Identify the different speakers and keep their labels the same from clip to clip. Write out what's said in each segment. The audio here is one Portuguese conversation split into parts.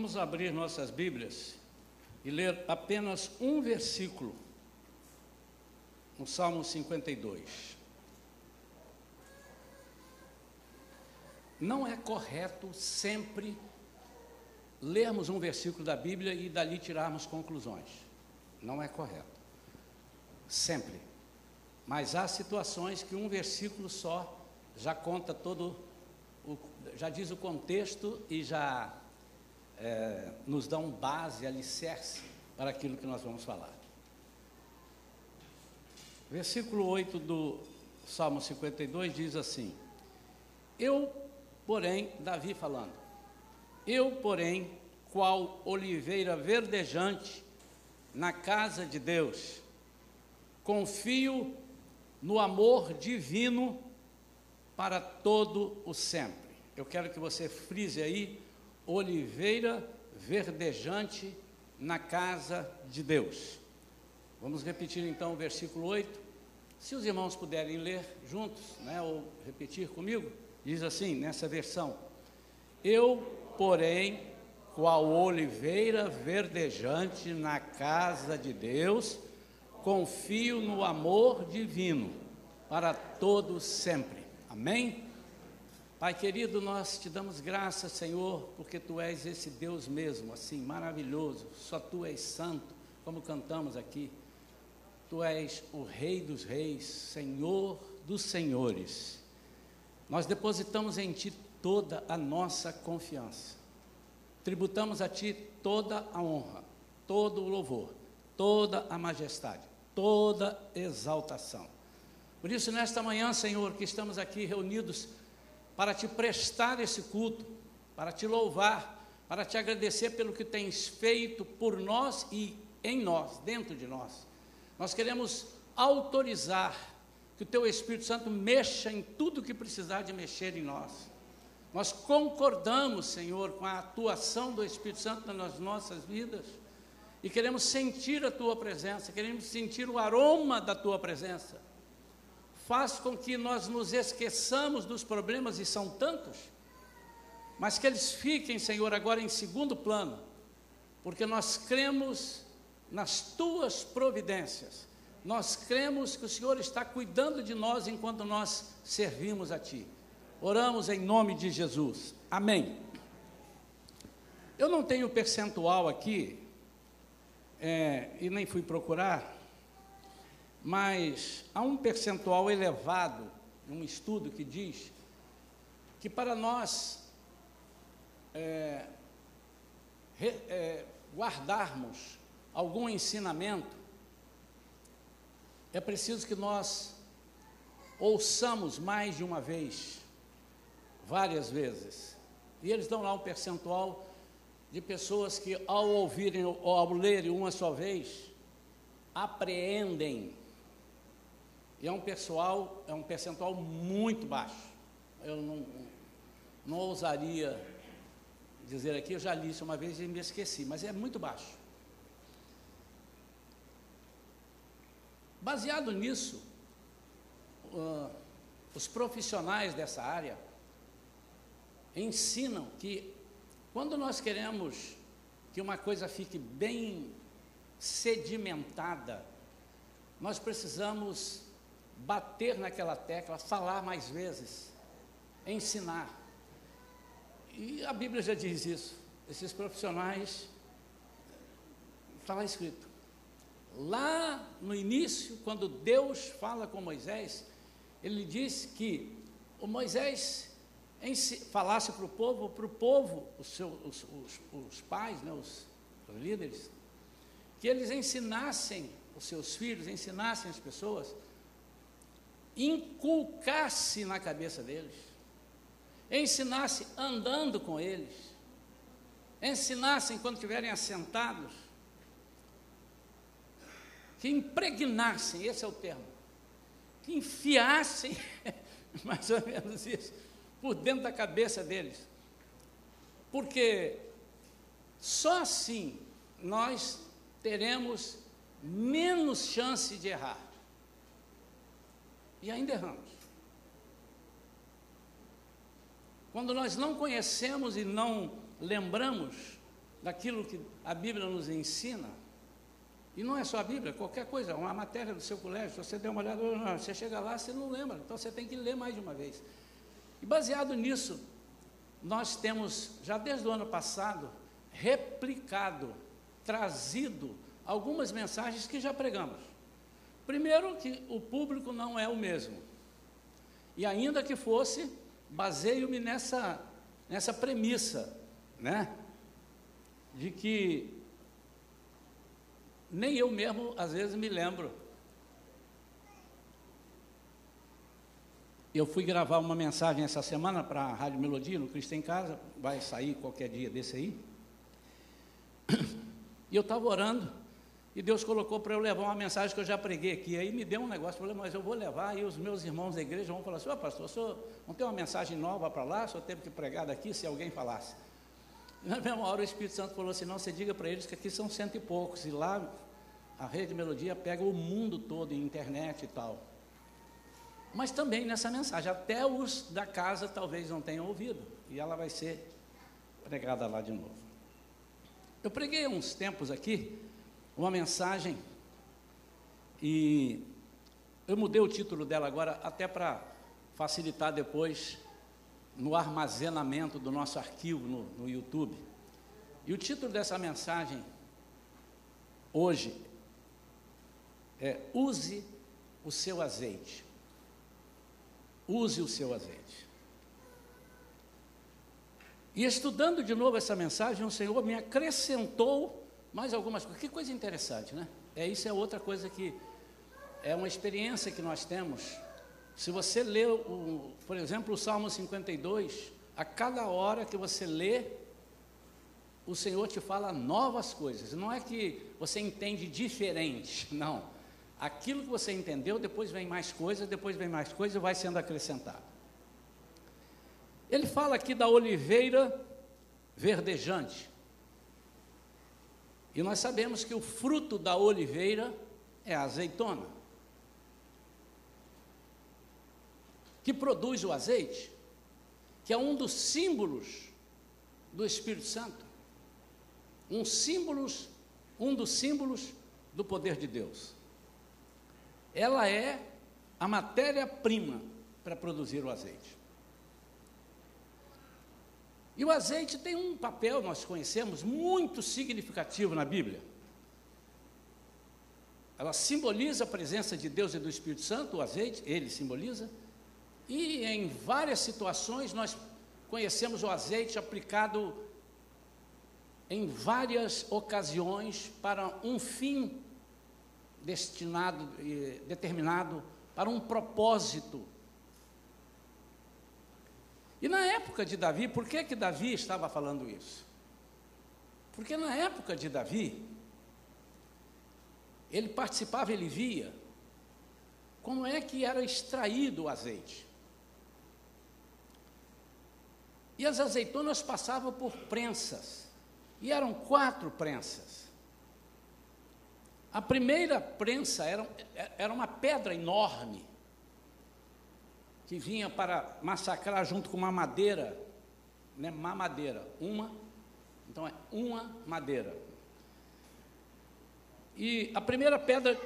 Speaker 1: Vamos abrir nossas Bíblias e ler apenas um versículo no Salmo 52. Não é correto sempre lermos um versículo da Bíblia e dali tirarmos conclusões. Não é correto. Sempre. Mas há situações que um versículo só já conta todo, o, já diz o contexto e já é, nos um base, alicerce para aquilo que nós vamos falar. Versículo 8 do Salmo 52 diz assim: Eu, porém, Davi falando, eu, porém, qual oliveira verdejante na casa de Deus, confio no amor divino para todo o sempre. Eu quero que você frise aí, oliveira verdejante na casa de Deus. Vamos repetir então o versículo 8. Se os irmãos puderem ler juntos, né, ou repetir comigo, diz assim, nessa versão: Eu, porém, qual oliveira verdejante na casa de Deus, confio no amor divino para todos sempre. Amém? Pai querido, nós te damos graças, Senhor, porque tu és esse Deus mesmo, assim, maravilhoso. Só tu és santo, como cantamos aqui. Tu és o Rei dos Reis, Senhor dos Senhores. Nós depositamos em Ti toda a nossa confiança. Tributamos a Ti toda a honra, todo o louvor, toda a majestade, toda exaltação. Por isso, nesta manhã, Senhor, que estamos aqui reunidos para te prestar esse culto, para te louvar, para te agradecer pelo que tens feito por nós e em nós, dentro de nós. Nós queremos autorizar que o Teu Espírito Santo mexa em tudo que precisar de mexer em nós. Nós concordamos, Senhor, com a atuação do Espírito Santo nas nossas vidas e queremos sentir a Tua presença, queremos sentir o aroma da Tua presença. Faz com que nós nos esqueçamos dos problemas, e são tantos, mas que eles fiquem, Senhor, agora em segundo plano, porque nós cremos nas tuas providências. Nós cremos que o Senhor está cuidando de nós enquanto nós servimos a Ti. Oramos em nome de Jesus. Amém. Eu não tenho percentual aqui, é, e nem fui procurar, mas há um percentual elevado, um estudo que diz que para nós é, é, guardarmos algum ensinamento, é preciso que nós ouçamos mais de uma vez, várias vezes. E eles dão lá um percentual de pessoas que, ao ouvirem ou ao lerem uma só vez, apreendem. E é um pessoal, é um percentual muito baixo. Eu não, não ousaria dizer aqui, eu já li isso uma vez e me esqueci, mas é muito baixo. Baseado nisso, uh, os profissionais dessa área ensinam que quando nós queremos que uma coisa fique bem sedimentada, nós precisamos bater naquela tecla, falar mais vezes, ensinar. E a Bíblia já diz isso. Esses profissionais, está lá escrito, Lá no início, quando Deus fala com Moisés, ele diz que o Moisés falasse para o povo, para o povo, os, seus, os, os, os pais, né, os, os líderes, que eles ensinassem os seus filhos, ensinassem as pessoas, inculcasse na cabeça deles, ensinasse andando com eles, ensinassem quando estiverem assentados, que impregnassem, esse é o termo, que enfiassem, mais ou menos isso, por dentro da cabeça deles. Porque só assim nós teremos menos chance de errar. E ainda erramos. Quando nós não conhecemos e não lembramos, daquilo que a Bíblia nos ensina, e não é só a Bíblia, qualquer coisa, uma matéria do seu colégio, se você der uma olhada, você chega lá, você não lembra, então você tem que ler mais de uma vez. E baseado nisso, nós temos, já desde o ano passado, replicado, trazido algumas mensagens que já pregamos. Primeiro, que o público não é o mesmo. E ainda que fosse, baseio-me nessa, nessa premissa, né? De que nem eu mesmo, às vezes, me lembro. Eu fui gravar uma mensagem essa semana para a Rádio Melodia, no Cristo em Casa, vai sair qualquer dia desse aí. E eu estava orando, e Deus colocou para eu levar uma mensagem que eu já preguei aqui. Aí me deu um negócio, falei, mas eu vou levar, e os meus irmãos da igreja vão falar assim, ô pastor, senhor não tem uma mensagem nova para lá, senhor teve que pregar daqui, se alguém falasse. E na mesma hora o Espírito Santo falou assim, não, você diga para eles que aqui são cento e poucos, e lá a rede Melodia pega o mundo todo, em internet e tal. Mas também nessa mensagem, até os da casa talvez não tenham ouvido, e ela vai ser pregada lá de novo. Eu preguei uns tempos aqui, uma mensagem e eu mudei o título dela agora até para facilitar depois no armazenamento do nosso arquivo no, no YouTube. E o título dessa mensagem hoje é Use o seu azeite. Use o seu azeite. E estudando de novo essa mensagem, o Senhor me acrescentou mais algumas coisas. Que coisa interessante, né? É isso é outra coisa que é uma experiência que nós temos. Se você lê, o, por exemplo, o Salmo 52, a cada hora que você lê, o Senhor te fala novas coisas. Não é que você entende diferente, não. Aquilo que você entendeu, depois vem mais coisas, depois vem mais coisas e vai sendo acrescentado. Ele fala aqui da oliveira verdejante. E nós sabemos que o fruto da oliveira é a azeitona, que produz o azeite, que é um dos símbolos do Espírito Santo, um símbolos, um dos símbolos do poder de Deus. Ela é a matéria-prima para produzir o azeite. E o azeite tem um papel, nós conhecemos, muito significativo na Bíblia. Ela simboliza a presença de Deus e do Espírito Santo, o azeite, ele simboliza. E em várias situações nós conhecemos o azeite aplicado em várias ocasiões para um fim destinado, determinado, para um propósito e na época de Davi, por que que Davi estava falando isso? Porque na época de Davi, ele participava, ele via como é que era extraído o azeite. E as azeitonas passavam por prensas, e eram quatro prensas. A primeira prensa era, era uma pedra enorme, que vinha para massacrar junto com uma madeira, né, uma madeira, uma, então é uma madeira. E a primeira pedra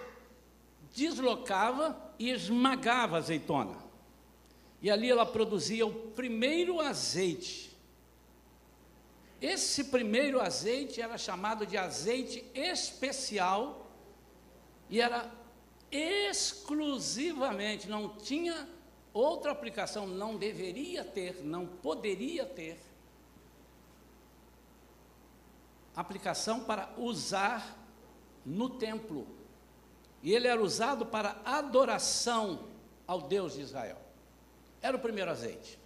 Speaker 1: deslocava e esmagava a azeitona. E ali ela produzia o primeiro azeite. Esse primeiro azeite era chamado de azeite especial e era exclusivamente, não tinha Outra aplicação não deveria ter, não poderia ter. Aplicação para usar no templo. E ele era usado para adoração ao Deus de Israel. Era o primeiro azeite.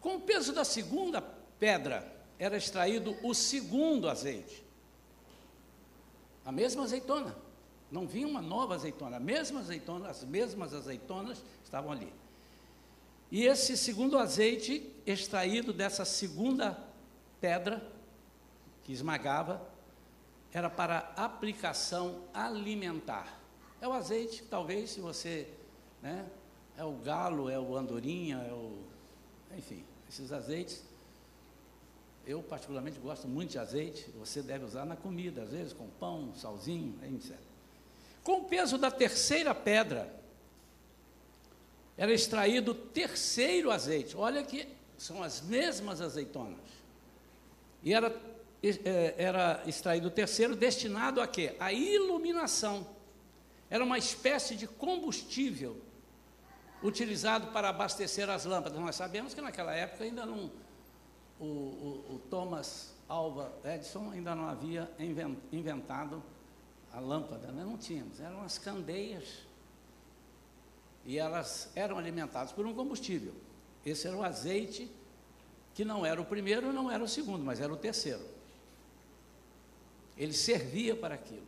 Speaker 1: Com o peso da segunda pedra, era extraído o segundo azeite. A mesma azeitona. Não vinha uma nova azeitona, as mesmas azeitonas estavam ali. E esse segundo azeite, extraído dessa segunda pedra, que esmagava, era para aplicação alimentar. É o azeite, talvez, se você, né, é o galo, é o andorinha, é o, enfim, esses azeites Eu, particularmente, gosto muito de azeite. Você deve usar na comida, às vezes, com pão, salzinho, etc. Com o peso da terceira pedra, era extraído o terceiro azeite. Olha que são as mesmas azeitonas. E era, é, era extraído o terceiro, destinado a quê? A iluminação. Era uma espécie de combustível utilizado para abastecer as lâmpadas. Nós sabemos que naquela época ainda não. O, o, o Thomas Alva Edison ainda não havia inventado a lâmpada, né? não tínhamos, eram as candeias e elas eram alimentadas por um combustível. Esse era o azeite, que não era o primeiro, não era o segundo, mas era o terceiro. Ele servia para aquilo.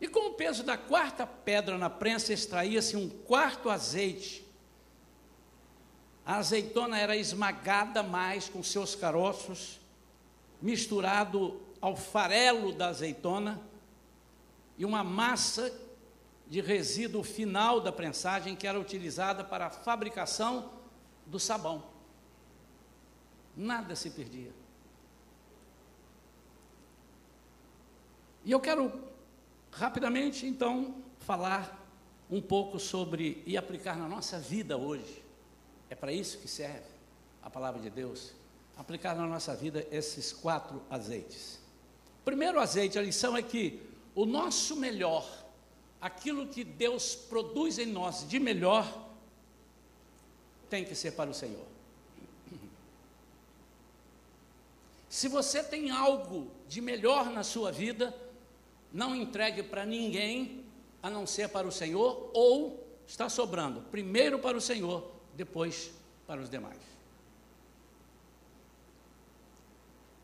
Speaker 1: E com o peso da quarta pedra na prensa extraía-se um quarto azeite. A azeitona era esmagada mais com seus caroços, misturado ao farelo da azeitona e uma massa de resíduo final da prensagem que era utilizada para a fabricação do sabão. Nada se perdia. E eu quero rapidamente, então, falar um pouco sobre e aplicar na nossa vida hoje. É para isso que serve a palavra de Deus. Aplicar na nossa vida esses quatro azeites. Primeiro azeite, a lição é que o nosso melhor aquilo que Deus produz em nós de melhor tem que ser para o Senhor. Se você tem algo de melhor na sua vida, não entregue para ninguém a não ser para o Senhor, ou está sobrando, primeiro para o Senhor, depois para os demais.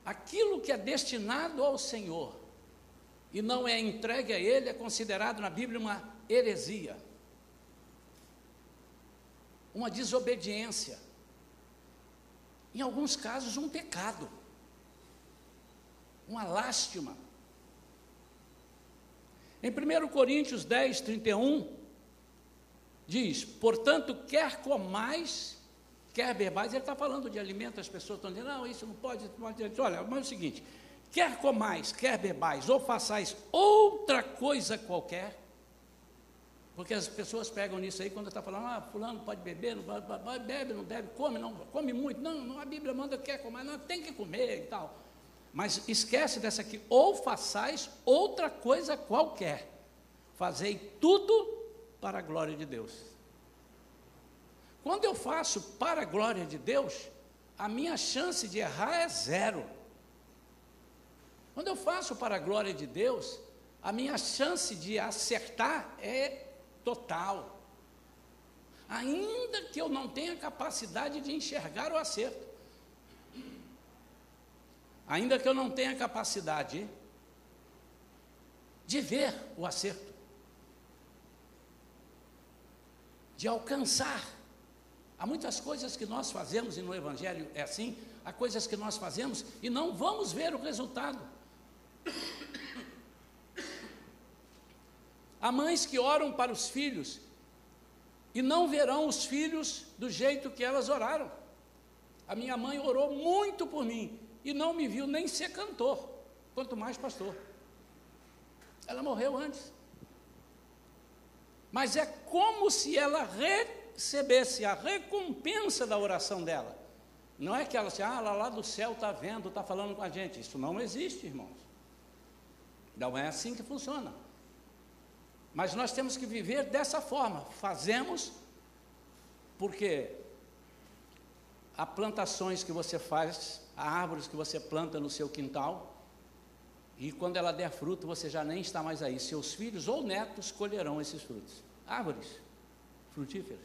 Speaker 1: Aquilo que é destinado ao Senhor, e não é entregue a ele, é considerado na Bíblia uma heresia, uma desobediência, em alguns casos, um pecado, uma lástima. Em 1 Coríntios 10, 31, diz: Portanto, quer comais, quer bebais, ele está falando de alimento, as pessoas estão dizendo, não, isso não pode, não pode. Olha, mas é o seguinte: quer comais, quer bebais, ou façais outra coisa qualquer, porque as pessoas pegam nisso aí quando está falando, ah, fulano pode beber, não pode, pode, bebe, não deve, come, não, come muito. Não, não, a Bíblia manda quer comer, não, tem que comer e tal. Mas esquece dessa aqui, ou façais outra coisa qualquer. Fazei tudo para a glória de Deus. Quando eu faço para a glória de Deus, a minha chance de errar é zero. Quando eu faço para a glória de Deus, a minha chance de acertar é total. Ainda que eu não tenha capacidade de enxergar o acerto. Ainda que eu não tenha capacidade de ver o acerto. De alcançar. Há muitas coisas que nós fazemos, e no Evangelho é assim, há coisas que nós fazemos e não vamos ver o resultado. Há mães que oram para os filhos e não verão os filhos do jeito que elas oraram. A minha mãe orou muito por mim e não me viu nem ser cantor, quanto mais pastor. Ela morreu antes. Mas é como se ela recebesse a recompensa da oração dela. Não é que ela assim, ah, lá, lá do céu está vendo, está falando com a gente. Isso não existe, irmãos. Não é assim que funciona. Mas nós temos que viver dessa forma. Fazemos porque há plantações que você faz, há árvores que você planta no seu quintal, e quando ela der fruto, você já nem está mais aí. Seus filhos ou netos colherão esses frutos. Árvores frutíferas.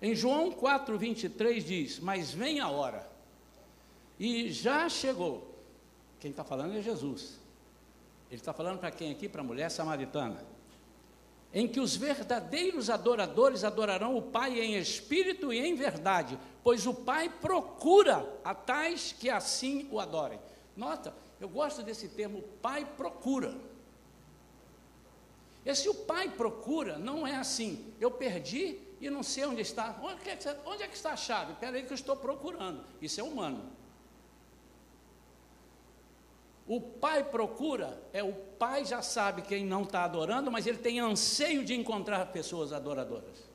Speaker 1: Em João 4, 23 diz: Mas vem a hora, e já chegou, quem está falando é Jesus. Ele está falando para quem aqui? Para a mulher samaritana. Em que os verdadeiros adoradores adorarão o Pai em espírito e em verdade, pois o Pai procura a tais que assim o adorem. Nota, eu gosto desse termo, Pai procura. Esse o Pai procura não é assim, eu perdi e não sei onde está. Onde é que, é está a chave? Espera aí que eu estou procurando. Isso é humano. O pai procura, é o pai já sabe quem não está adorando, mas ele tem anseio de encontrar pessoas adoradoras.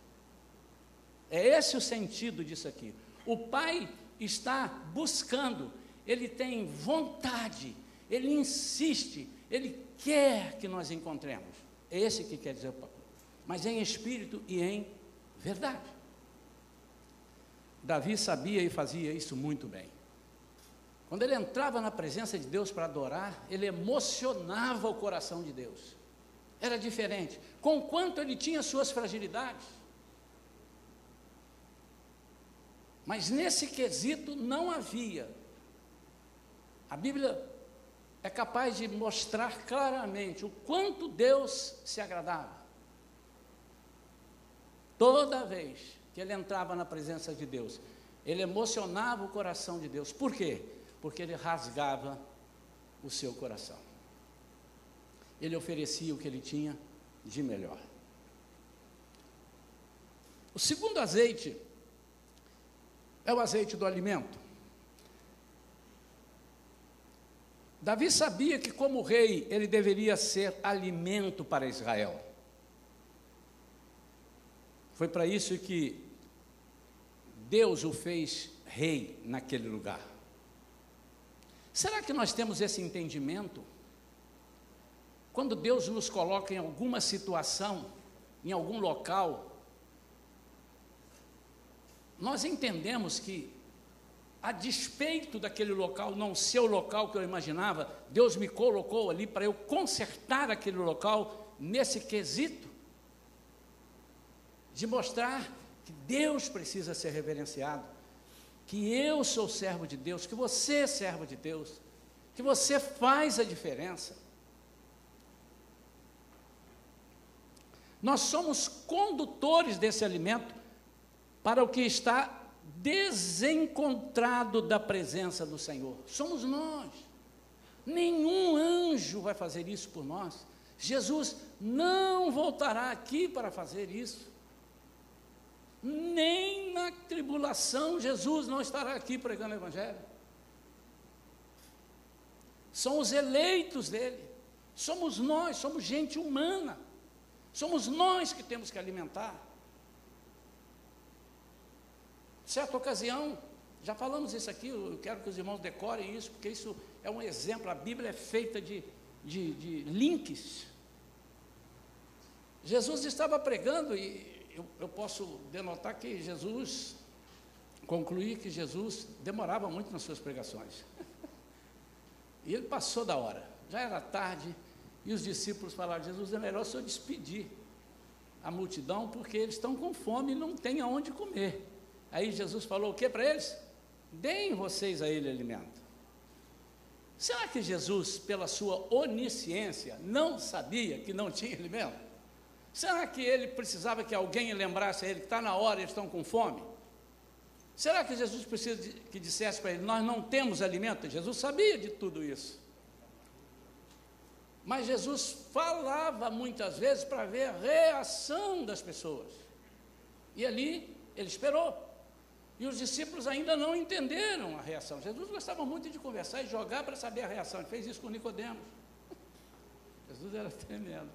Speaker 1: É esse o sentido disso aqui. O pai está buscando, ele tem vontade, ele insiste, ele quer que nós encontremos. É esse que quer dizer o pai. Mas em espírito e em verdade. Davi sabia e fazia isso muito bem. Quando ele entrava na presença de Deus para adorar, ele emocionava o coração de Deus. Era diferente. Com quanto ele tinha suas fragilidades. Mas nesse quesito não havia. A Bíblia é capaz de mostrar claramente o quanto Deus se agradava. Toda vez que ele entrava na presença de Deus, ele emocionava o coração de Deus. Por quê? Porque ele rasgava o seu coração. Ele oferecia o que ele tinha de melhor. O segundo azeite é o azeite do alimento. Davi sabia que, como rei, ele deveria ser alimento para Israel. Foi para isso que Deus o fez rei naquele lugar. Será que nós temos esse entendimento? Quando Deus nos coloca em alguma situação, em algum local, nós entendemos que, a despeito daquele local não ser o local que eu imaginava, Deus me colocou ali para eu consertar aquele local nesse quesito, de mostrar que Deus precisa ser reverenciado que eu sou servo de Deus, que você é servo de Deus, que você faz a diferença. Nós somos condutores desse alimento para o que está desencontrado da presença do Senhor. Somos nós. Nenhum anjo vai fazer isso por nós. Jesus não voltará aqui para fazer isso. Nem na tribulação Jesus não estará aqui pregando o Evangelho. São os eleitos dele. Somos nós, somos gente humana. Somos nós que temos que alimentar. Certa ocasião, já falamos isso aqui, eu quero que os irmãos decorem isso, porque isso é um exemplo. A Bíblia é feita de, de, de links. Jesus estava pregando e eu, eu posso denotar que Jesus, concluir que Jesus demorava muito nas suas pregações. E ele passou da hora, já era tarde, e os discípulos falaram: Jesus, é melhor o senhor despedir a multidão, porque eles estão com fome e não têm aonde comer. Aí Jesus falou o que para eles? Deem vocês a ele alimento. Será que Jesus, pela sua onisciência, não sabia que não tinha alimento? Será que ele precisava que alguém lembrasse a ele que está na hora, eles estão com fome? Será que Jesus precisa de, que dissesse para ele: Nós não temos alimento? Jesus sabia de tudo isso. Mas Jesus falava muitas vezes para ver a reação das pessoas. E ali ele esperou. E os discípulos ainda não entenderam a reação. Jesus gostava muito de conversar e jogar para saber a reação. Ele fez isso com Nicodemos. Jesus era tremendo.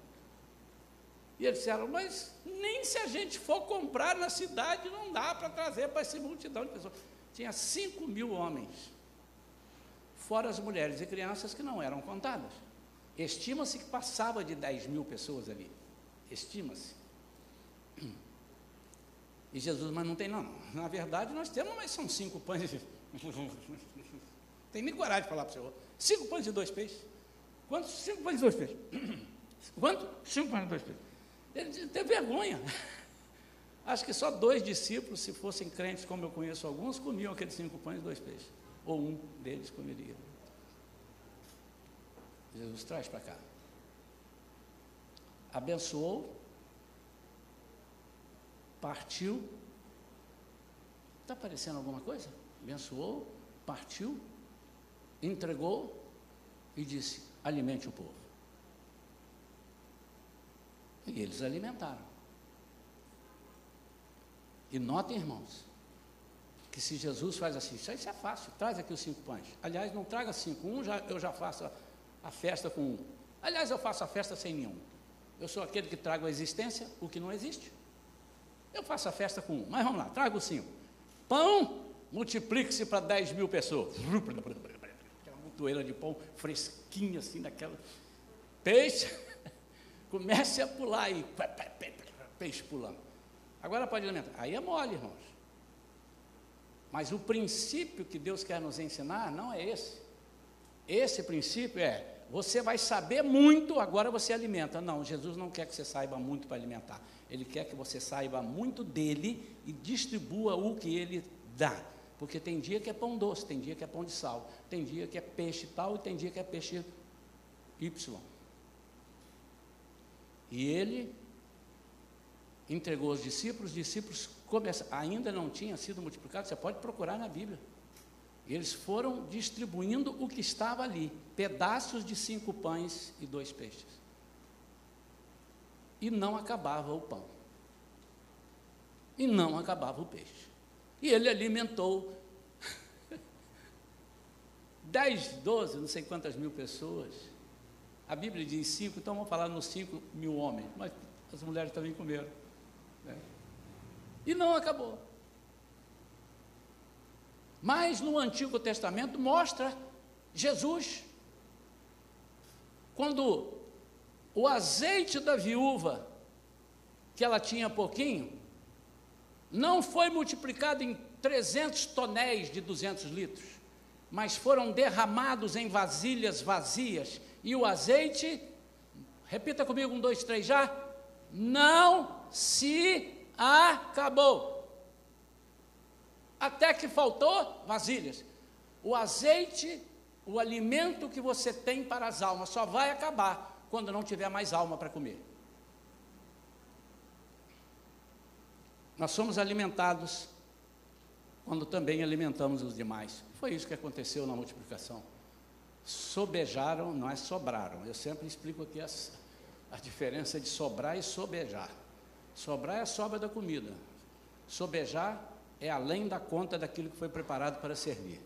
Speaker 1: E eles disseram, mas nem se a gente for comprar na cidade, não dá para trazer para essa multidão de pessoas. Tinha 5 mil homens, fora as mulheres e crianças que não eram contadas. Estima-se que passava de 10 mil pessoas ali. Estima-se. E Jesus, mas não tem não. Na verdade nós temos, mas são cinco pães. tem nem coragem de falar para o Senhor. Cinco pães e dois peixes. Quantos? Cinco pães e dois peixes. Quanto? Cinco pães e dois peixes. Ele teve vergonha. Acho que só dois discípulos, se fossem crentes, como eu conheço alguns, comiam aqueles cinco pães e dois peixes. Ou um deles comeria. Jesus traz para cá. Abençoou, partiu. Está aparecendo alguma coisa? Abençoou, partiu, entregou e disse: alimente o povo. E eles alimentaram. E notem, irmãos, que se Jesus faz assim, isso, é fácil, traz aqui os cinco pães. Aliás, não traga cinco, um já, eu já faço a, a festa com um. Aliás, eu faço a festa sem nenhum. Eu sou aquele que trago a existência, o que não existe. Eu faço a festa com um, mas vamos lá, trago cinco. Pão, multiplique-se para 10 mil pessoas. Aquela montoeira de pão fresquinha assim, daquela. Peixe, comece a pular aí. Peixe pulando. Agora pode alimentar. Aí é mole, irmãos. Mas o princípio que Deus quer nos ensinar não é esse. Esse princípio é: você vai saber muito, agora você alimenta. Não, Jesus não quer que você saiba muito para alimentar. Ele quer que você saiba muito dele e distribua o que ele dá. Porque tem dia que é pão doce, tem dia que é pão de sal, tem dia que é peixe tal e tem dia que é peixe Y. E ele entregou os discípulos, os discípulos começam, ainda não tinha sido multiplicado, você pode procurar na Bíblia. Eles foram distribuindo o que estava ali, pedaços de cinco pães e dois peixes. E não acabava o pão. E não acabava o peixe. E ele alimentou 10, 12, não sei quantas mil pessoas. A Bíblia diz cinco, então vamos falar nos cinco mil homens. Mas as mulheres também comeram. Né? E não acabou. Mas no Antigo Testamento mostra Jesus. Quando o azeite da viúva, que ela tinha pouquinho, não foi multiplicado em 300 tonéis de 200 litros, mas foram derramados em vasilhas vazias, e o azeite, repita comigo, um, dois, três já, não se acabou. Até que faltou vasilhas. O azeite, o alimento que você tem para as almas, só vai acabar quando não tiver mais alma para comer. Nós somos alimentados quando também alimentamos os demais. Foi isso que aconteceu na multiplicação. Sobejaram, não é sobraram. Eu sempre explico aqui as, a diferença de sobrar e sobejar. Sobrar é a sobra da comida. Sobejar é além da conta daquilo que foi preparado para servir.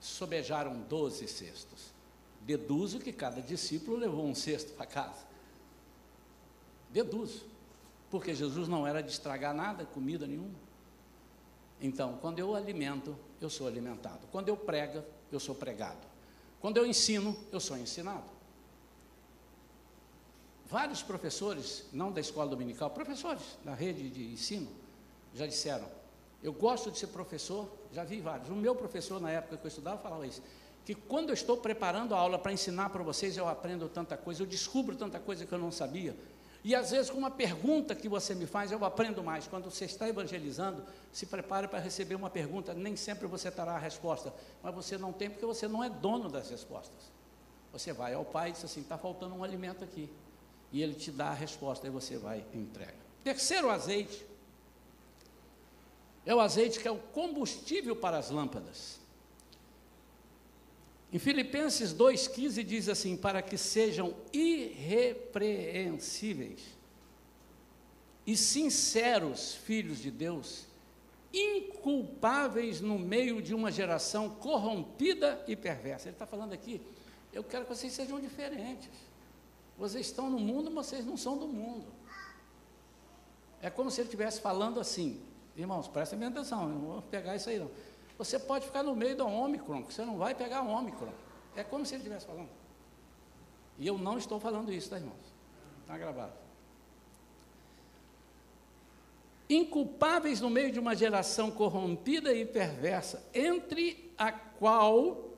Speaker 1: Sobejaram doze cestos. Deduzo que cada discípulo levou um cesto para casa. Deduzo. Porque Jesus não era de estragar nada, comida nenhuma. Então, quando eu alimento, eu sou alimentado. Quando eu prego, eu sou pregado. Quando eu ensino, eu sou ensinado. Vários professores, não da escola dominical, professores da rede de ensino, já disseram: eu gosto de ser professor, já vi vários. O meu professor, na época que eu estudava, falava isso: que quando eu estou preparando a aula para ensinar para vocês, eu aprendo tanta coisa, eu descubro tanta coisa que eu não sabia. E às vezes, com uma pergunta que você me faz, eu aprendo mais. Quando você está evangelizando, se prepare para receber uma pergunta. Nem sempre você terá a resposta, mas você não tem porque você não é dono das respostas. Você vai ao pai e diz assim: está faltando um alimento aqui e ele te dá a resposta, aí você vai e entrega. Terceiro azeite é o azeite que é o combustível para as lâmpadas. Em Filipenses 2,15 diz assim: para que sejam irrepreensíveis e sinceros filhos de Deus, inculpáveis no meio de uma geração corrompida e perversa. Ele está falando aqui, eu quero que vocês sejam diferentes. Vocês estão no mundo, mas vocês não são do mundo. É como se ele estivesse falando assim, irmãos, prestem atenção, não vou pegar isso aí não. Você pode ficar no meio do Ômicron, que você não vai pegar o Ômicron. É como se ele estivesse falando. E eu não estou falando isso, tá, irmãos? Está gravado. Inculpáveis no meio de uma geração corrompida e perversa, entre a qual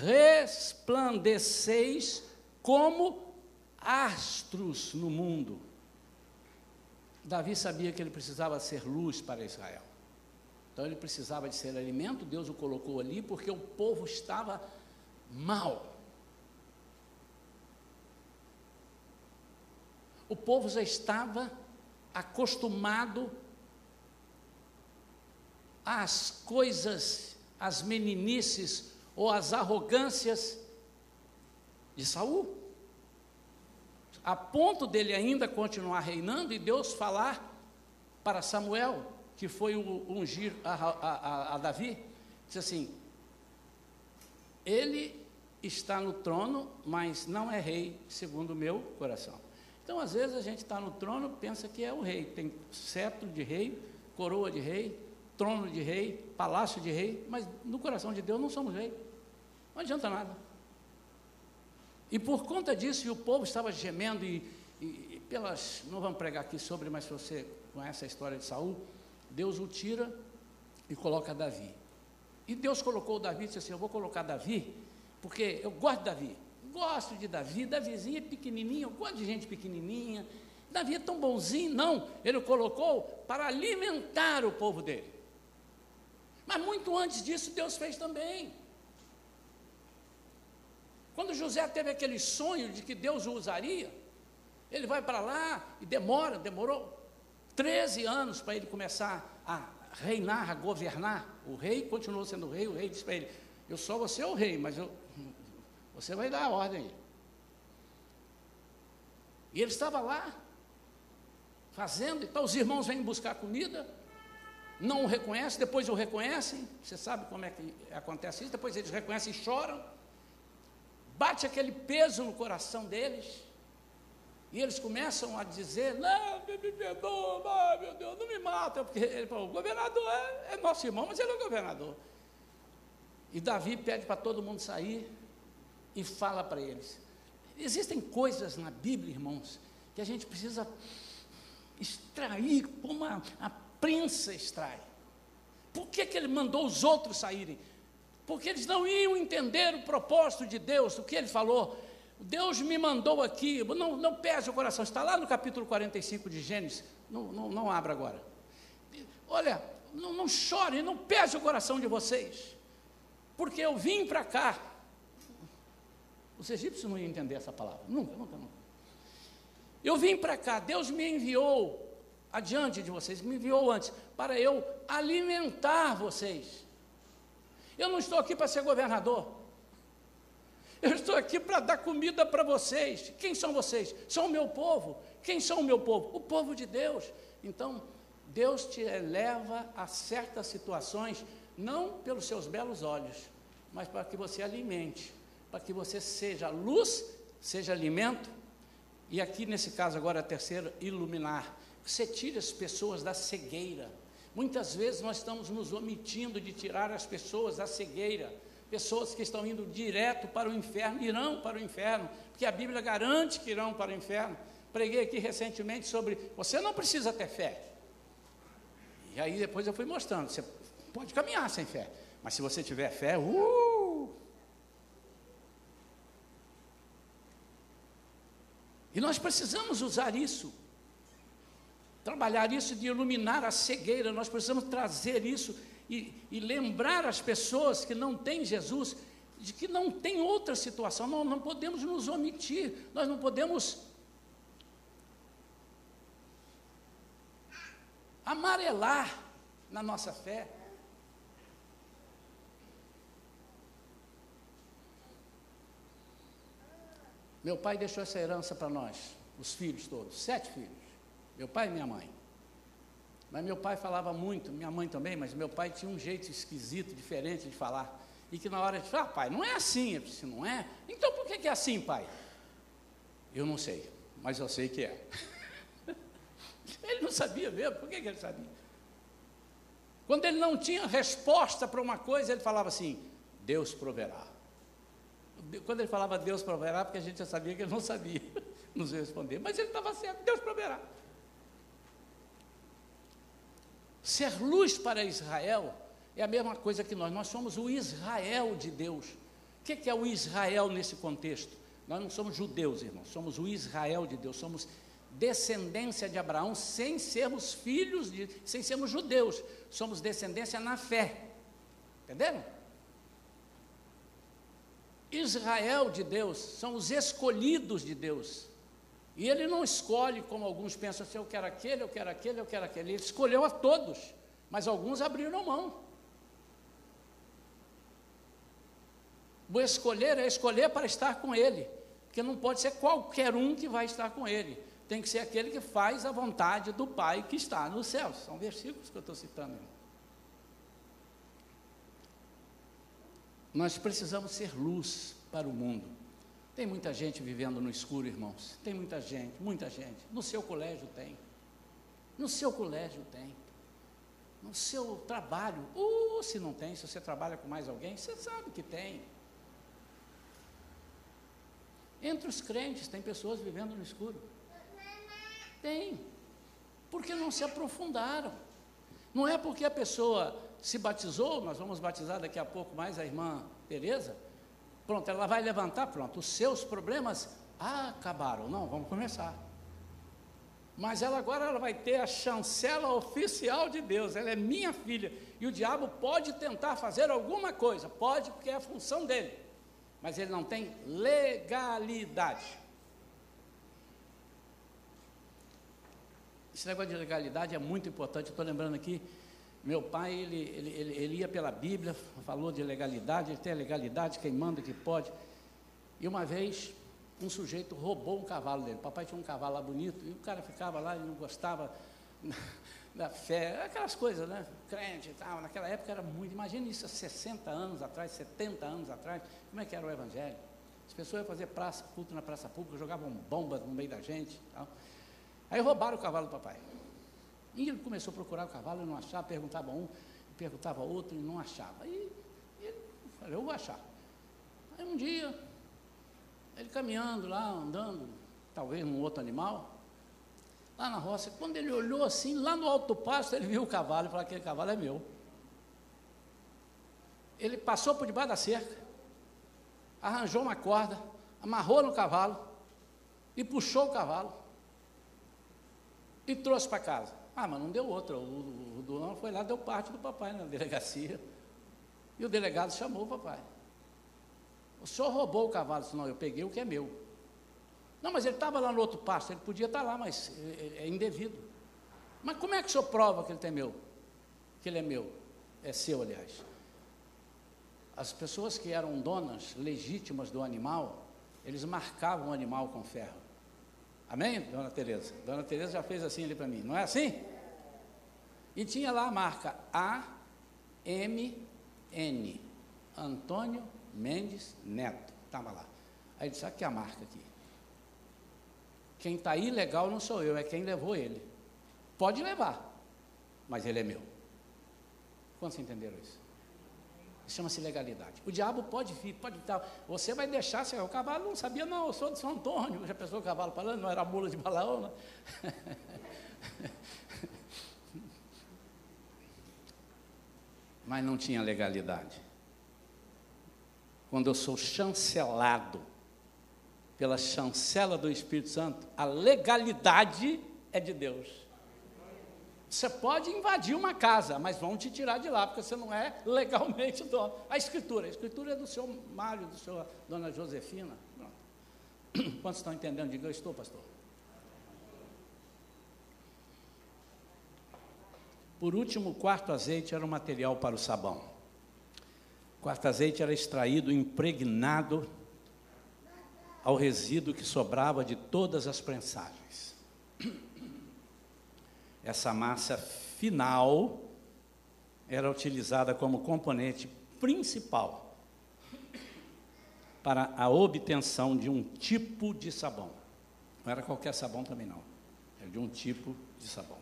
Speaker 1: resplandeceis como astros no mundo. Davi sabia que ele precisava ser luz para Israel. Então ele precisava de ser alimento, Deus o colocou ali porque o povo estava mal. O povo já estava acostumado às coisas, às meninices ou às arrogâncias de Saul a ponto dele ainda continuar reinando e Deus falar para Samuel, que foi ungir a, a, a, Davi, disse assim: Ele está no trono, mas não é rei, segundo o meu coração. Então, às vezes, a gente está no trono, pensa que é o rei, tem cetro de rei, coroa de rei, trono de rei, palácio de rei, mas no coração de Deus não somos rei. Não adianta nada. E por conta disso, o povo estava gemendo, e, e, e pelas. Não vamos pregar aqui sobre, mas se você conhece a história de Saul, Deus o tira e coloca Davi. E Deus colocou Davi e disse assim: Eu vou colocar Davi, porque eu gosto de Davi. Gosto de Davi, Davizinho é pequenininho, eu gosto de gente pequenininha. Davi é tão bonzinho, não. Ele o colocou para alimentar o povo dele. Mas muito antes disso, Deus fez também. Quando José teve aquele sonho de que Deus o usaria, ele vai para lá e demora, demorou 13 anos para ele começar a reinar, a governar. O rei continuou sendo rei, o rei disse para ele: Eu só vou ser o rei, mas eu, você vai dar a ordem. E ele estava lá, fazendo, então os irmãos vêm buscar comida, não o reconhecem, depois o reconhecem, você sabe como é que acontece isso, depois eles reconhecem e choram, bate aquele peso no coração deles, e eles começam a dizer, não, me, me perdoa, meu Deus, não me mata, porque ele falou, o governador é, é nosso irmão, mas ele é o governador. E Davi pede para todo mundo sair e fala para eles. Existem coisas na Bíblia, irmãos, que a gente precisa extrair como a, a prensa extrai. Por que, que ele mandou os outros saírem? Porque eles não iam entender o propósito de Deus, o que ele falou. Deus me mandou aqui, não, não pese o coração, está lá no capítulo 45 de Gênesis, não, não, não abra agora. Olha, não, não chore, não pese o coração de vocês, porque eu vim para cá. Os egípcios não iam entender essa palavra, nunca, nunca, nunca. Eu vim para cá, Deus me enviou adiante de vocês, me enviou antes, para eu alimentar vocês. Eu não estou aqui para ser governador. Eu estou aqui para dar comida para vocês. Quem são vocês? São o meu povo. Quem são o meu povo? O povo de Deus. Então, Deus te eleva a certas situações, não pelos seus belos olhos, mas para que você alimente, para que você seja luz, seja alimento, e aqui nesse caso agora a terceira, iluminar. Você tira as pessoas da cegueira. Muitas vezes nós estamos nos omitindo de tirar as pessoas da cegueira. Pessoas que estão indo direto para o inferno, irão para o inferno, porque a Bíblia garante que irão para o inferno. Preguei aqui recentemente sobre você não precisa ter fé. E aí depois eu fui mostrando, você pode caminhar sem fé, mas se você tiver fé, uh! E nós precisamos usar isso trabalhar isso de iluminar a cegueira, nós precisamos trazer isso e, e, lembrar as pessoas que não têm Jesus de que não tem outra situação, não, não podemos nos omitir, nós não podemos amarelar na nossa fé. Meu pai deixou essa herança para nós, os filhos todos, sete filhos meu pai e minha mãe. Mas meu pai falava muito, minha mãe também, mas meu pai tinha um jeito esquisito, diferente de falar. E que na hora de falar, ah, pai, não é assim. Eu disse, não é? Então por que é assim, pai? Eu não sei, mas eu sei que é. ele não sabia mesmo, por que, ele sabia? Quando ele não tinha resposta para uma coisa, ele falava assim: Deus proverá. Quando ele falava Deus proverá, porque a gente já sabia que ele não sabia nos responder, mas ele estava certo, Deus proverá. Ser luz para Israel é a mesma coisa que nós, nós somos o Israel de Deus. O que é o Israel nesse contexto? Nós não somos judeus, irmãos, somos o Israel de Deus, somos descendência de Abraão sem sermos filhos, de, sem sermos judeus, somos descendência na fé. Entenderam? Israel de Deus são os escolhidos de Deus. E ele não escolhe, como alguns pensam assim, eu quero aquele, eu quero aquele, eu quero aquele. Ele escolheu a todos, mas alguns abriram mão. O escolher é escolher para estar com ele, porque não pode ser qualquer um que vai estar com ele. tem que ser aquele que faz a vontade do Pai que está nos céus. São versículos que eu estou citando. Nós precisamos ser luz para o mundo. Tem muita gente vivendo no escuro, irmãos. Tem muita gente, muita gente. No seu colégio tem. No seu colégio tem. No seu trabalho. Ou uh, se não tem, se você trabalha com mais alguém, você sabe que tem. Entre os crentes tem pessoas vivendo no escuro. Tem. Porque não se aprofundaram. Não é porque a pessoa se batizou, nós vamos batizar daqui a pouco mais a irmã Tereza. Pronto, ela vai levantar, pronto, os seus problemas acabaram. Não, vamos começar. Mas ela agora ela vai ter a chancela oficial de Deus. Ela é minha filha. E o diabo pode tentar fazer alguma coisa, pode, porque é a função dele. Mas ele não tem legalidade. Esse negócio de legalidade é muito importante. Estou lembrando aqui meu pai, ele, ele, ele, ele, ia pela Bíblia, falou de legalidade, ele tem a legalidade, quem manda, que pode. E uma vez, um sujeito roubou um cavalo dele. Papai tinha um cavalo lá bonito, e o cara ficava lá e não gostava da fé, aquelas coisas, né? Crente e tal. Naquela época era muito. Imagina isso há 60 anos atrás, 70 anos atrás, como é que era o Evangelho? As pessoas iam fazer praça, culto na praça pública, jogavam bombas no meio da gente. Tal. Aí roubaram o cavalo do papai. E ele começou a procurar o cavalo e não achava, perguntava um, perguntava outro e não achava. E, e ele falou, eu vou achar. Aí um dia, ele caminhando lá, andando, talvez num outro animal, lá na roça, quando ele olhou assim, lá no alto pasto, ele viu o cavalo e falou, aquele cavalo é meu. Ele passou por debaixo da cerca, arranjou uma corda, amarrou no cavalo e puxou o cavalo e trouxe para casa. Ah, mas não deu outra. O, o dono foi lá, deu parte do papai na delegacia. E o delegado chamou o papai. O senhor roubou o cavalo? Disse, não, eu peguei o que é meu. Não, mas ele estava lá no outro pasto, ele podia estar lá, mas é, é, é indevido. Mas como é que o senhor prova que ele tem meu? Que ele é meu? É seu, aliás. As pessoas que eram donas legítimas do animal, eles marcavam o animal com ferro. Amém, dona Tereza? Dona Tereza já fez assim ali para mim, não é assim? E tinha lá a marca AMN, Antônio Mendes Neto. Estava lá. Aí ele disse, aqui é a marca aqui. Quem está ilegal não sou eu, é quem levou ele. Pode levar, mas ele é meu. Quantos entenderam isso? Chama-se legalidade. O diabo pode vir, pode estar. Você vai deixar, o cavalo não sabia, não, eu sou de São Antônio. Já pensou o cavalo falando? Não era mula de Balaão, né? Mas não tinha legalidade. Quando eu sou chancelado pela chancela do Espírito Santo, a legalidade é de Deus. Você pode invadir uma casa, mas vão te tirar de lá, porque você não é legalmente dono. A escritura, a escritura é do seu Mário, do seu dona Josefina. Quantos estão entendendo? Diga, eu estou, pastor. Por último, o quarto azeite era o material para o sabão. O quarto azeite era extraído, impregnado ao resíduo que sobrava de todas as prensagens essa massa final era utilizada como componente principal para a obtenção de um tipo de sabão. Não era qualquer sabão também não, era de um tipo de sabão.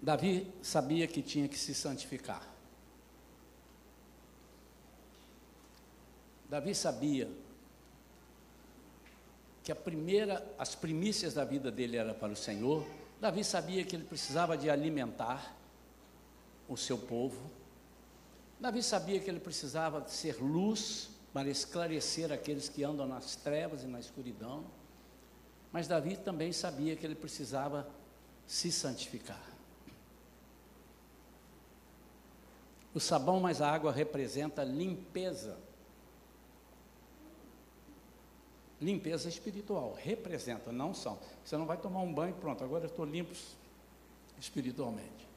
Speaker 1: Davi sabia que tinha que se santificar. Davi sabia que primeira, as primícias da vida dele era para o Senhor. Davi sabia que ele precisava de alimentar o seu povo. Davi sabia que ele precisava ser luz para esclarecer aqueles que andam nas trevas e na escuridão. Mas Davi também sabia que ele precisava se santificar. O sabão mais a água representa limpeza. Limpeza espiritual. Representa, não são. Você não vai tomar um banho, pronto, agora eu estou limpo espiritualmente.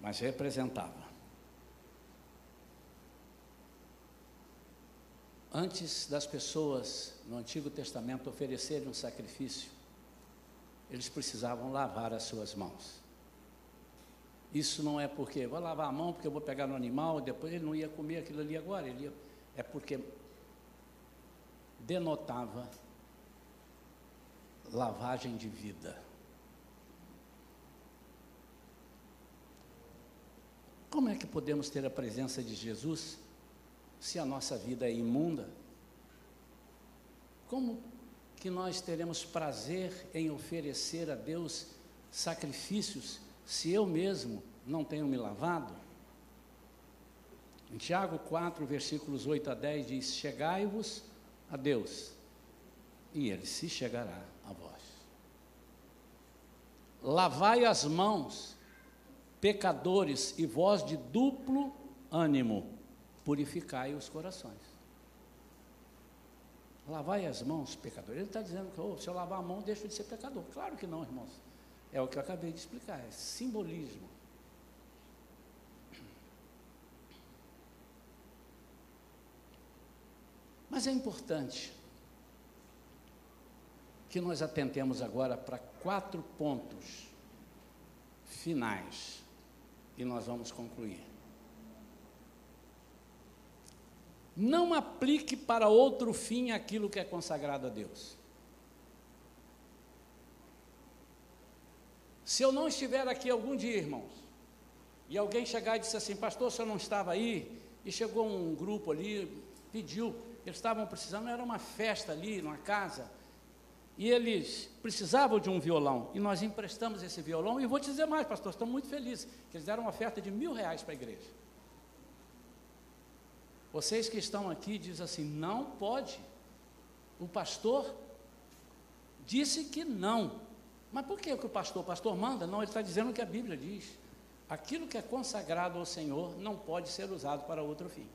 Speaker 1: Mas representava. Antes das pessoas no Antigo Testamento oferecerem um sacrifício, eles precisavam lavar as suas mãos. Isso não é porque vou lavar a mão porque eu vou pegar no animal, depois ele não ia comer aquilo ali agora, ele ia, é porque denotava lavagem de vida. Como é que podemos ter a presença de Jesus se a nossa vida é imunda? Como que nós teremos prazer em oferecer a Deus sacrifícios se eu mesmo não tenho me lavado? Em Tiago 4, versículos 8 a 10 diz: Chegai-vos a Deus, e Ele se chegará a vós. Lavai as mãos, pecadores, e vós de duplo ânimo, purificai os corações. Lavai as mãos, pecador. Ele está dizendo que oh, se eu lavar a mão, deixo de ser pecador. Claro que não, irmãos. É o que eu acabei de explicar, é simbolismo. Mas é importante que nós atentemos agora para quatro pontos finais e nós vamos concluir. Não aplique para outro fim aquilo que é consagrado a Deus. Se eu não estiver aqui algum dia, irmãos, e alguém chegar e disse assim, pastor, o senhor não estava aí, e chegou um grupo ali, pediu, eles estavam precisando, era uma festa ali, numa casa, e eles precisavam de um violão, e nós emprestamos esse violão, e vou te dizer mais, pastor, estamos muito felizes, que eles deram uma oferta de mil reais para a igreja. Vocês que estão aqui dizem assim: não pode. O pastor disse que não. Mas por que, que o pastor? O pastor manda? Não, ele está dizendo o que a Bíblia diz. Aquilo que é consagrado ao Senhor não pode ser usado para outro fim.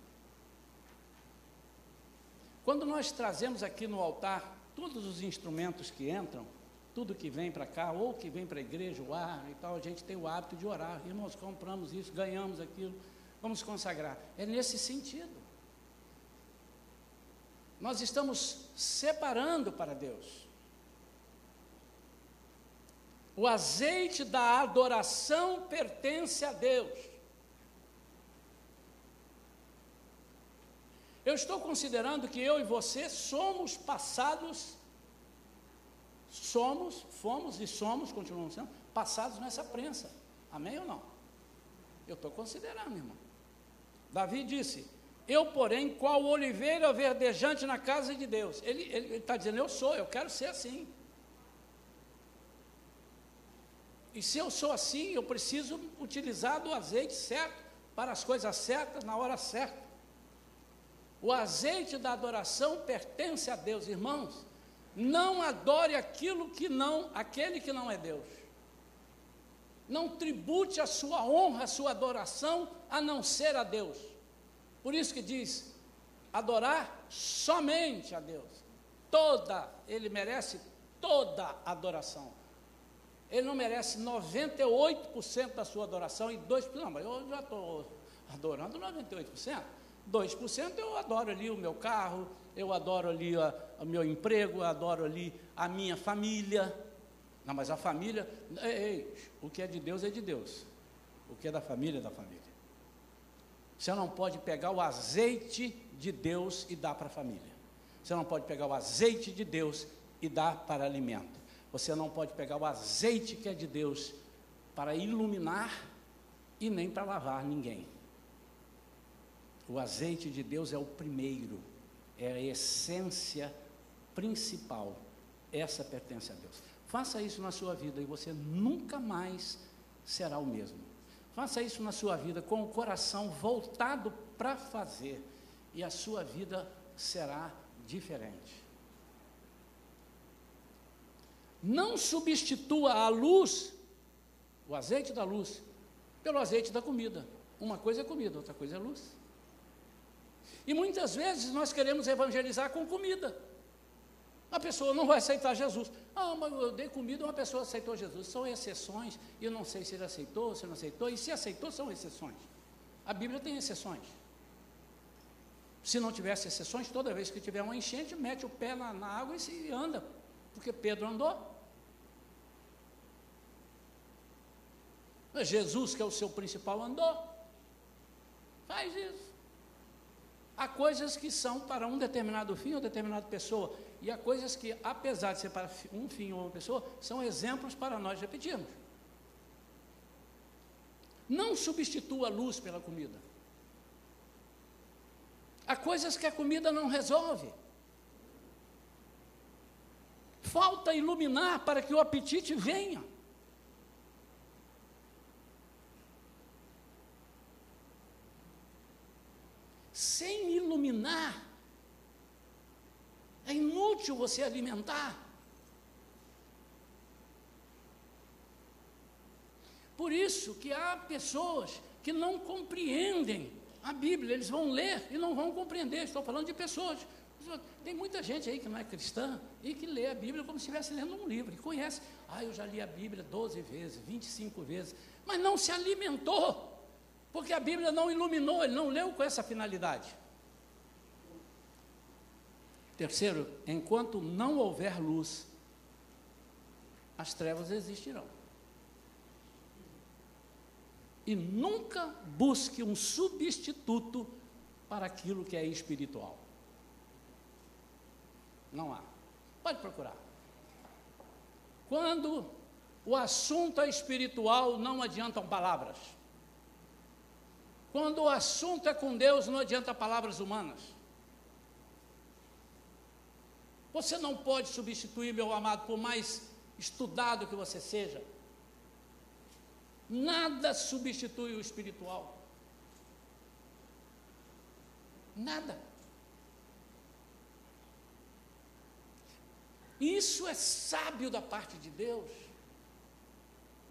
Speaker 1: Quando nós trazemos aqui no altar todos os instrumentos que entram, tudo que vem para cá, ou que vem para a igreja, o ar e tal, a gente tem o hábito de orar. Irmãos, compramos isso, ganhamos aquilo, vamos consagrar. É nesse sentido. Nós estamos separando para Deus. O azeite da adoração pertence a Deus. Eu estou considerando que eu e você somos passados, somos, fomos e somos, continuamos sendo, passados nessa prensa. Amém ou não? Eu estou considerando, irmão. Davi disse: eu, porém, qual oliveira verdejante na casa de Deus. Ele está dizendo, eu sou, eu quero ser assim. E se eu sou assim, eu preciso utilizar do azeite certo, para as coisas certas, na hora certa. O azeite da adoração pertence a Deus, irmãos. Não adore aquilo que não, aquele que não é Deus. Não tribute a sua honra, a sua adoração a não ser a Deus. Por isso que diz: adorar somente a Deus. Toda, ele merece toda adoração. Ele não merece 98% da sua adoração e 2%. Não, mas eu já estou adorando 98%. 2% eu adoro ali o meu carro, eu adoro ali o meu emprego, eu adoro ali a minha família. Não, mas a família, ei, ei, o que é de Deus é de Deus. O que é da família é da família. Você não pode pegar o azeite de Deus e dar para a família. Você não pode pegar o azeite de Deus e dar para alimento. Você não pode pegar o azeite que é de Deus para iluminar e nem para lavar ninguém. O azeite de Deus é o primeiro, é a essência principal. Essa pertence a Deus. Faça isso na sua vida e você nunca mais será o mesmo. Faça isso na sua vida com o coração voltado para fazer, e a sua vida será diferente. Não substitua a luz, o azeite da luz, pelo azeite da comida. Uma coisa é comida, outra coisa é luz. E muitas vezes nós queremos evangelizar com comida. A pessoa não vai aceitar Jesus. Ah, mas eu dei comida, uma pessoa aceitou Jesus. São exceções, eu não sei se ele aceitou, se não aceitou, e se aceitou, são exceções. A Bíblia tem exceções. Se não tivesse exceções, toda vez que tiver uma enchente, mete o pé na, na água e se anda, porque Pedro andou. Jesus, que é o seu principal, andou. Faz isso. Há coisas que são para um determinado fim ou determinada pessoa, e há coisas que, apesar de ser para um fim ou uma pessoa, são exemplos para nós repetirmos. Não substitua a luz pela comida. Há coisas que a comida não resolve. Falta iluminar para que o apetite venha. Iluminar, é inútil você alimentar. Por isso que há pessoas que não compreendem a Bíblia, eles vão ler e não vão compreender. Estou falando de pessoas. Tem muita gente aí que não é cristã e que lê a Bíblia como se estivesse lendo um livro, e conhece. Ah, eu já li a Bíblia 12 vezes, 25 vezes, mas não se alimentou. Porque a Bíblia não iluminou, ele não leu com essa finalidade. Terceiro, enquanto não houver luz, as trevas existirão. E nunca busque um substituto para aquilo que é espiritual. Não há. Pode procurar. Quando o assunto é espiritual, não adiantam palavras. Quando o assunto é com Deus, não adianta palavras humanas. Você não pode substituir, meu amado, por mais estudado que você seja. Nada substitui o espiritual. Nada. Isso é sábio da parte de Deus.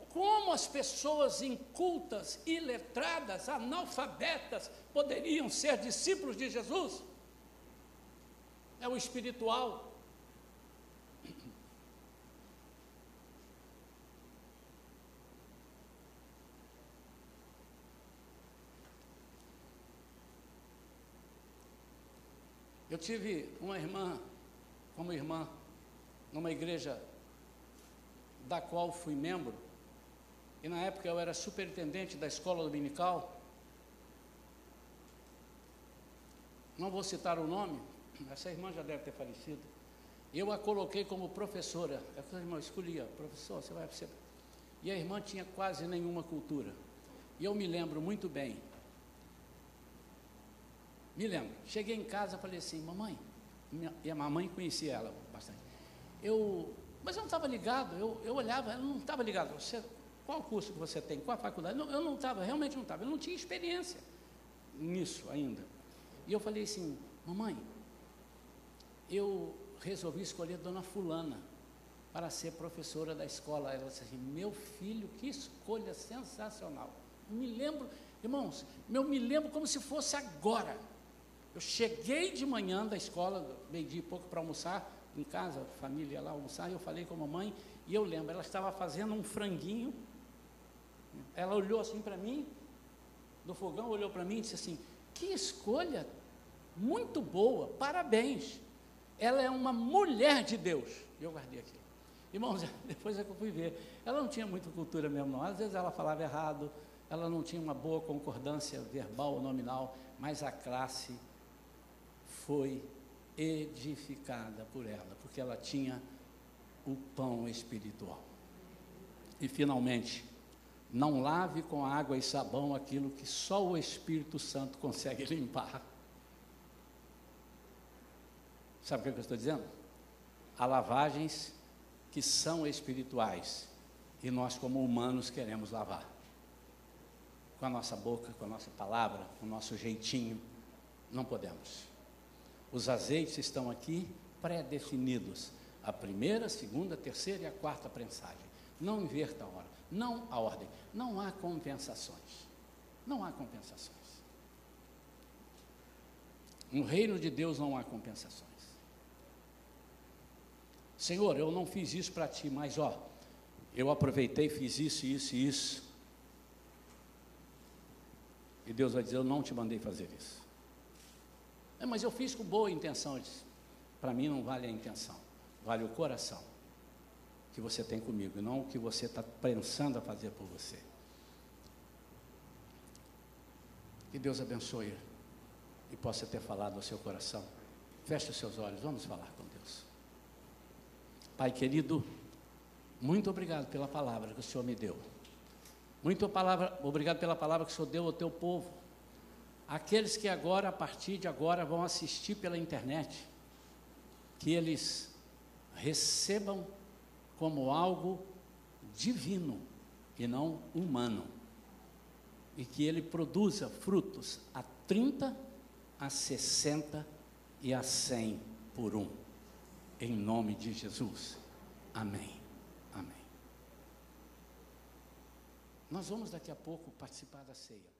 Speaker 1: Como as pessoas incultas, iletradas, analfabetas poderiam ser discípulos de Jesus? É o espiritual. Eu tive uma irmã, como irmã, numa igreja da qual fui membro, e na época eu era superintendente da escola dominical. Não vou citar o nome, essa irmã já deve ter falecido. Eu a coloquei como professora. Eu falei, irmã, escolhia, professor, você vai ser. E a irmã tinha quase nenhuma cultura. E eu me lembro muito bem. Me lembro. Cheguei em casa falei assim, mamãe. Minha, e a mamãe conhecia ela bastante. Eu, mas eu não estava ligado. Eu, eu olhava, ela não estava ligado. Você, qual curso que você tem? Qual a faculdade? Não, eu não estava, realmente não estava, eu não tinha experiência nisso ainda. E eu falei assim, mamãe, eu resolvi escolher Dona Fulana para ser professora da escola. Ela disse assim, meu filho, que escolha sensacional. me lembro, irmãos, eu me lembro como se fosse agora. Eu cheguei de manhã da escola, meio-dia e pouco para almoçar, em casa, família lá almoçar, e eu falei com a mamãe, e eu lembro, ela estava fazendo um franguinho ela olhou assim para mim, do fogão, olhou para mim e disse assim: Que escolha muito boa, parabéns. Ela é uma mulher de Deus. E eu guardei aqui. Irmãos, depois é que eu fui ver. Ela não tinha muita cultura mesmo, não. Às vezes ela falava errado, ela não tinha uma boa concordância verbal ou nominal, mas a classe foi edificada por ela, porque ela tinha o pão espiritual. E finalmente, não lave com água e sabão aquilo que só o Espírito Santo consegue limpar. Sabe o que eu estou dizendo? Há lavagens que são espirituais e nós, como humanos, queremos lavar. Com a nossa boca, com a nossa palavra, com o nosso jeitinho, não podemos. Os azeites estão aqui pré-definidos: a primeira, a segunda, a terceira e a quarta prensagem. Não inverta a hora. Não a ordem. Não há compensações. Não há compensações. No reino de Deus não há compensações. Senhor, eu não fiz isso para ti, mas ó, eu aproveitei, fiz isso, isso e isso. E Deus vai dizer: Eu não te mandei fazer isso. É, mas eu fiz com boa intenção. Para mim não vale a intenção, vale o coração que você tem comigo, e não o que você está pensando a fazer por você. Que Deus abençoe e possa ter falado ao seu coração. Feche os seus olhos, vamos falar com Deus. Pai querido, muito obrigado pela palavra que o Senhor me deu. Muito palavra, obrigado pela palavra que o Senhor deu ao teu povo. Aqueles que agora, a partir de agora, vão assistir pela internet, que eles recebam como algo divino e não humano. E que ele produza frutos a 30, a 60 e a 100 por um. Em nome de Jesus. Amém. Amém. Nós vamos daqui a pouco participar da ceia.